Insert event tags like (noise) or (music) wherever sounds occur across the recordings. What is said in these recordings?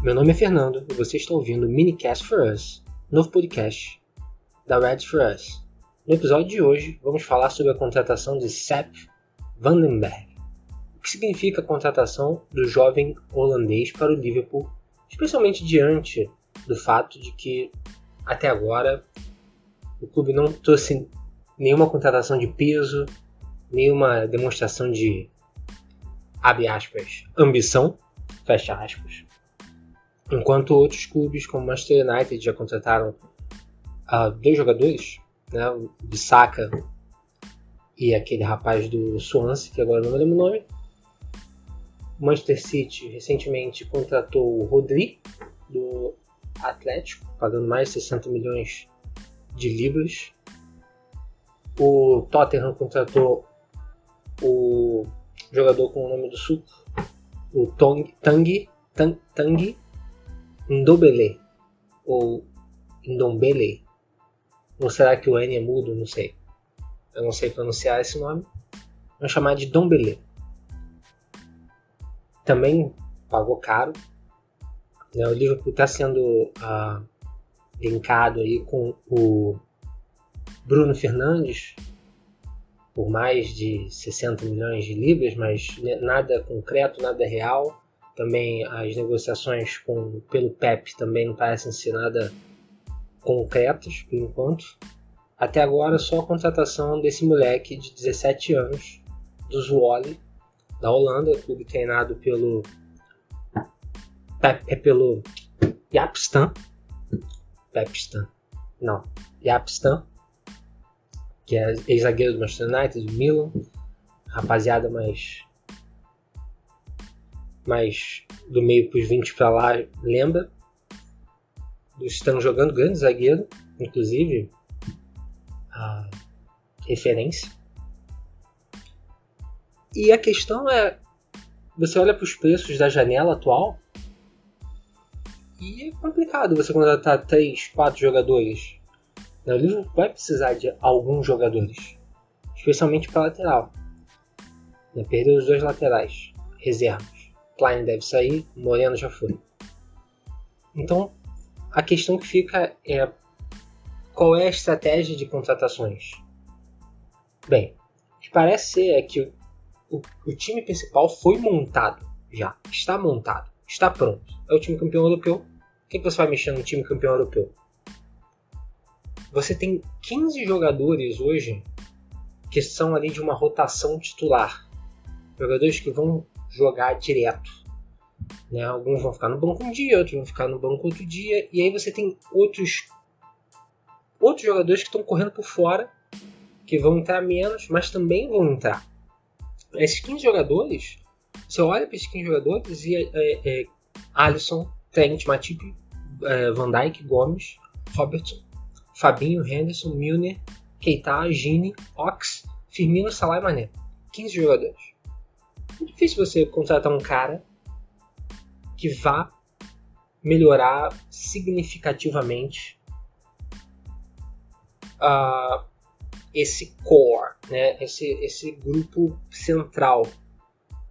Meu nome é Fernando e você está ouvindo o Minicast for Us, novo podcast da Reds for Us. No episódio de hoje, vamos falar sobre a contratação de Sepp Vandenberg. O que significa a contratação do jovem holandês para o Liverpool, especialmente diante do fato de que, até agora, o clube não trouxe nenhuma contratação de peso, nenhuma demonstração de, abre aspas, ambição, fecha aspas, Enquanto outros clubes, como Manchester United, já contrataram uh, dois jogadores, né, o Bissaka e aquele rapaz do Swansea, que agora não me lembro o nome. O Manchester City recentemente contratou o Rodri, do Atlético, pagando mais de 60 milhões de libras. O Tottenham contratou o jogador com o nome do suco, o Tong, Tangi, Tang, Tangi Ndobele ou Ndombele. Ou será que o N é mudo? Não sei. Eu não sei pronunciar esse nome. Vamos chamar de Dombele. Também pagou caro. Né, o Liverpool está sendo uh, linkado aí com o Bruno Fernandes por mais de 60 milhões de libras, mas nada concreto, nada real. Também as negociações com, pelo PEP também não parecem ser nada concretas por enquanto. Até agora só a contratação desse moleque de 17 anos do Zwolle da Holanda, clube treinado pelo é pelo Yapstan, Pepstan, não, Yapstan, que é ex-zagueiro do Manchester United, do Milan, rapaziada mais mas do meio para os 20 para lá lembra. Estão jogando grande zagueiro, inclusive a referência. E a questão é: você olha para os preços da janela atual e é complicado você contratar 3, 4 jogadores. O Liverpool vai precisar de alguns jogadores, especialmente para lateral. Né? Perder os dois laterais, reservas. Klein deve sair, Moreno já foi. Então, a questão que fica é qual é a estratégia de contratações? Bem, o que parece ser é que o, o, time principal foi montado já, está montado, está pronto. É o time campeão europeu. O que, que você vai mexer no time campeão europeu? Você tem 15 jogadores hoje que são ali de uma rotação titular. Jogadores que vão jogar direto. Né? Alguns vão ficar no banco um dia, outros vão ficar no banco outro dia, e aí você tem outros outros jogadores que estão correndo por fora, que vão entrar menos, mas também vão entrar. Esses 15 jogadores, você olha para esses 15 jogadores e é, é, Alisson, Trent, Matip, é, Van Dijk, Gomes, Robertson, Fabinho, Henderson, Milner, Keita, Gini, Ox, Firmino, Salah e Mané. 15 jogadores. É difícil você contratar um cara que vá melhorar significativamente uh, esse core, né? esse, esse grupo central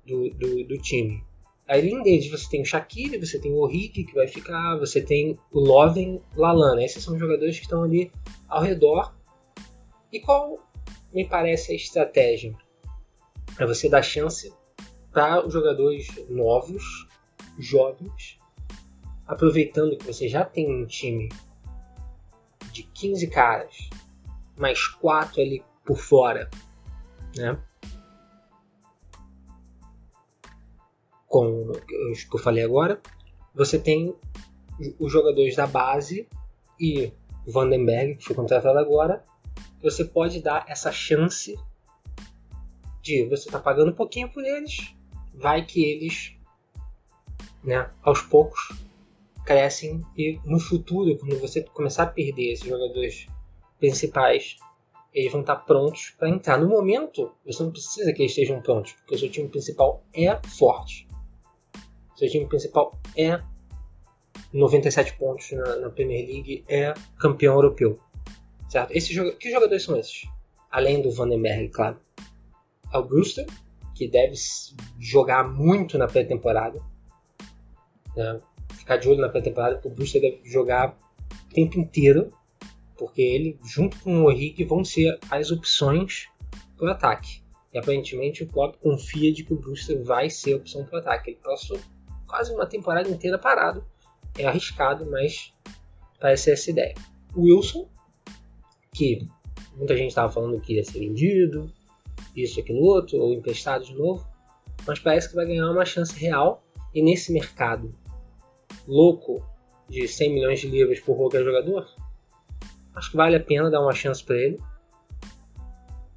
do, do, do time. Além deles, você tem o Shaqiri, você tem o Origi que vai ficar, você tem o Loven Lalana. Esses são jogadores que estão ali ao redor. E qual me parece a estratégia? É você dar chance para os jogadores novos jovens, aproveitando que você já tem um time de 15 caras, mais 4 ali por fora, né? Com o que eu falei agora, você tem os jogadores da base e Vandenberg, que foi contratado agora, você pode dar essa chance de você tá pagando um pouquinho por eles, vai que eles né, aos poucos crescem e no futuro, quando você começar a perder esses jogadores principais, eles vão estar prontos para entrar. No momento, você não precisa que eles estejam prontos, porque o seu time principal é forte. O seu time principal é 97 pontos na, na Premier League, é campeão europeu. Certo? Esses, que jogadores são esses? Além do Vandenberg, claro. É o Brewster, que deve jogar muito na pré-temporada né? ficar de olho na pré-temporada, o Brewster deve jogar o tempo inteiro, porque ele, junto com o Orrig, vão ser as opções para o ataque. E aparentemente o Klopp confia de que o Brewster vai ser a opção para o ataque. Ele passou quase uma temporada inteira parado. É arriscado, mas parece essa ideia. O Wilson, que muita gente estava falando que ia ser vendido, isso, aquilo, outro, ou emprestado de novo, mas parece que vai ganhar uma chance real. E nesse mercado louco de 100 milhões de libras por qualquer jogador, acho que vale a pena dar uma chance para ele.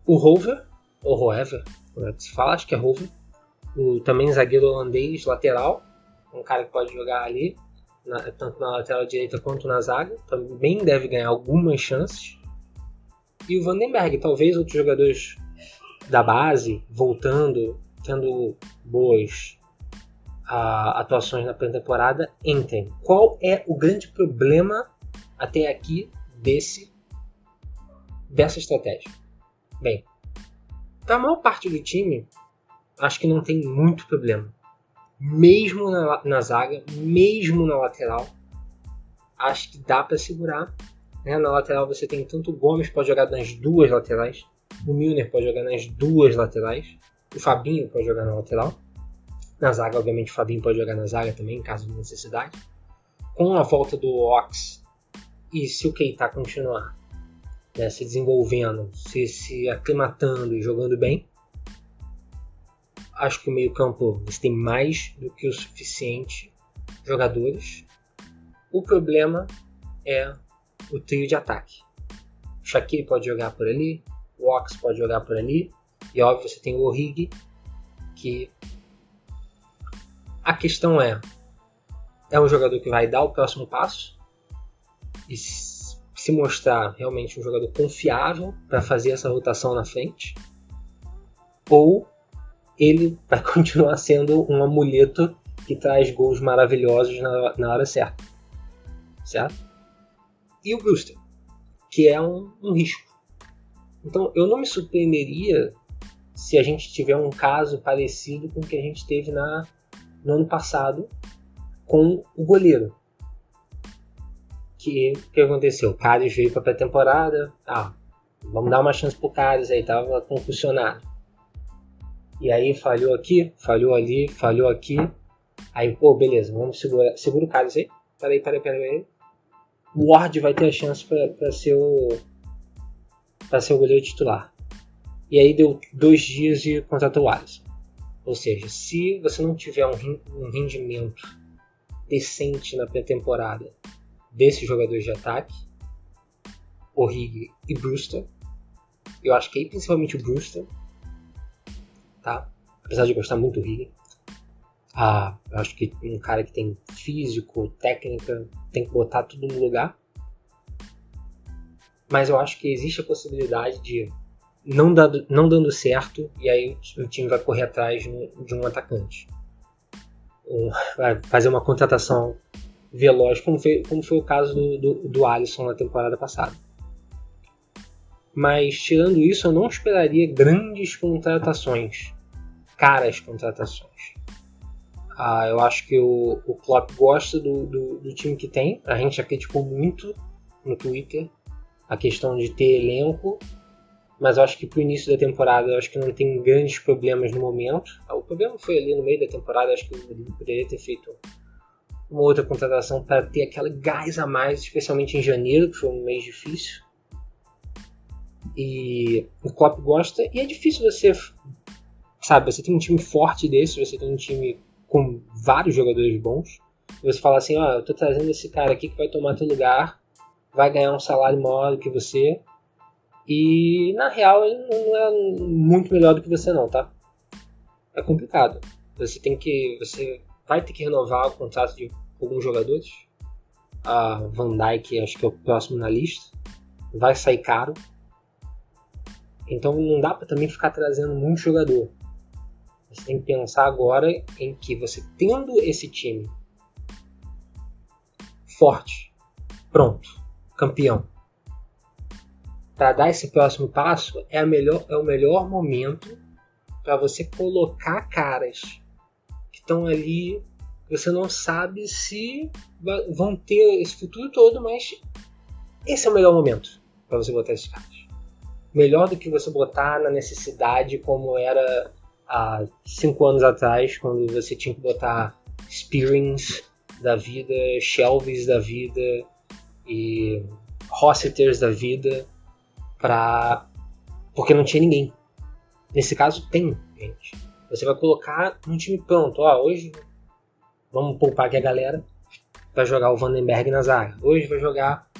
O Rover, ou Roever, como é que se fala, acho que é Rover, o também zagueiro holandês lateral, um cara que pode jogar ali, na, tanto na lateral direita quanto na zaga, também deve ganhar algumas chances. E o Vandenberg, talvez outros jogadores da base voltando, tendo boas a, atuações na pré-temporada entrem. Qual é o grande problema até aqui desse dessa estratégia? Bem, para a maior parte do time, acho que não tem muito problema. Mesmo na, na zaga, mesmo na lateral, acho que dá para segurar. Né? Na lateral você tem tanto o Gomes pode jogar nas duas laterais, o Milner pode jogar nas duas laterais, o Fabinho pode jogar na lateral. Na zaga, obviamente, o Fabinho pode jogar na zaga também, em caso de necessidade. Com a volta do Ox e se o Keita continuar né, se desenvolvendo, se, se aclimatando e jogando bem, acho que o meio-campo tem mais do que o suficiente jogadores. O problema é o trio de ataque. O Shaqiri pode jogar por ali, o Ox pode jogar por ali, e óbvio você tem o Origi, que a questão é: é um jogador que vai dar o próximo passo e se mostrar realmente um jogador confiável para fazer essa rotação na frente, ou ele vai (laughs) continuar sendo um amuleto que traz gols maravilhosos na, na hora certa. Certo? E o Brewster, que é um, um risco. Então eu não me surpreenderia se a gente tiver um caso parecido com o que a gente teve na no ano passado com o goleiro. Que que aconteceu? O Carlos veio para pré-temporada, ah, vamos dar uma chance pro Carlos aí, tava concussionado. E aí falhou aqui, falhou ali, falhou aqui. Aí, pô, beleza, vamos segurar, segura o Carlos aí. Peraí, peraí, peraí. O Ward vai ter a chance para ser o para ser o goleiro titular. E aí deu dois dias e contratou o Alisson. Ou seja, se você não tiver um rendimento decente na pré-temporada desses jogadores de ataque, Origi e Brewster, eu acho que aí principalmente o Brewster, tá? Apesar de gostar muito do Origi, ah, eu acho que um cara que tem físico, técnica, tem que botar tudo no lugar. Mas eu acho que existe a possibilidade de não dando, não dando certo e aí o time vai correr atrás de um atacante. Vai fazer uma contratação veloz, como foi, como foi o caso do, do, do Alisson na temporada passada. Mas tirando isso, eu não esperaria grandes contratações, caras contratações. Ah, eu acho que o, o Klopp gosta do, do, do time que tem. A gente já criticou muito no Twitter a questão de ter elenco mas eu acho que pro início da temporada eu acho que não tem grandes problemas no momento. O problema foi ali no meio da temporada, acho que poderia ter feito uma outra contratação para ter aquela gás a mais, especialmente em janeiro, que foi um mês difícil. E o Klopp gosta, e é difícil você, sabe, você tem um time forte desse, você tem um time com vários jogadores bons, e você fala assim, ó, oh, eu tô trazendo esse cara aqui que vai tomar teu lugar, vai ganhar um salário maior do que você, e na real ele não é muito melhor do que você não, tá? É complicado. Você tem que. Você vai ter que renovar o contrato de alguns jogadores. A Van Dyke acho que é o próximo na lista. Vai sair caro. Então não dá para também ficar trazendo muito jogador. Você tem que pensar agora em que você tendo esse time forte, pronto, campeão, para dar esse próximo passo é, melhor, é o melhor momento para você colocar caras que estão ali você não sabe se vão ter esse futuro todo, mas esse é o melhor momento para você botar esses caras. Melhor do que você botar na necessidade como era há cinco anos atrás, quando você tinha que botar Spearings da vida, Shelves da vida e Rossiters da vida para porque não tinha ninguém. Nesse caso tem, gente. Você vai colocar um time pronto. Ó, hoje vamos poupar aqui a galera. Vai jogar o Vandenberg na zaga. Hoje vai jogar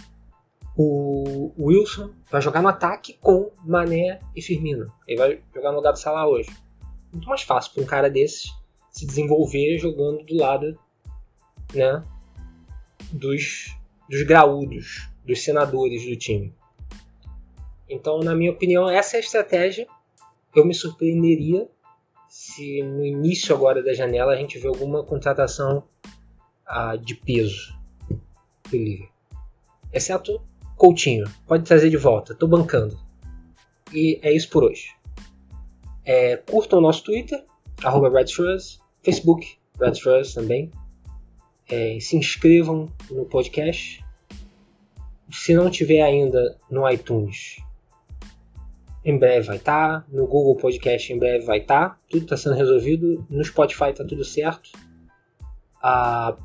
o Wilson. Vai jogar no ataque com Mané e Firmino. Ele vai jogar no lugar do Salah hoje. Muito mais fácil para um cara desses se desenvolver jogando do lado né, dos, dos graúdos, dos senadores do time. Então, na minha opinião, essa é a estratégia. Eu me surpreenderia se no início agora da janela a gente vê alguma contratação ah, de peso do Liverpool. Exceto Coutinho. Pode trazer de volta. Tô bancando. E é isso por hoje. É, curtam o nosso Twitter, arroba Facebook, Redfuzz também. É, se inscrevam no podcast. Se não tiver ainda no iTunes, em breve vai estar. Tá. No Google Podcast em breve vai estar. Tá. Tudo está sendo resolvido. No Spotify está tudo certo. Ah,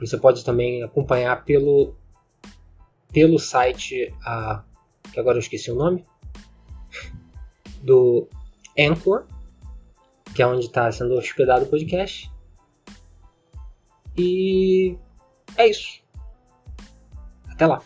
você pode também acompanhar pelo, pelo site, ah, que agora eu esqueci o nome, do Anchor, que é onde está sendo hospedado o podcast. E é isso. Até lá.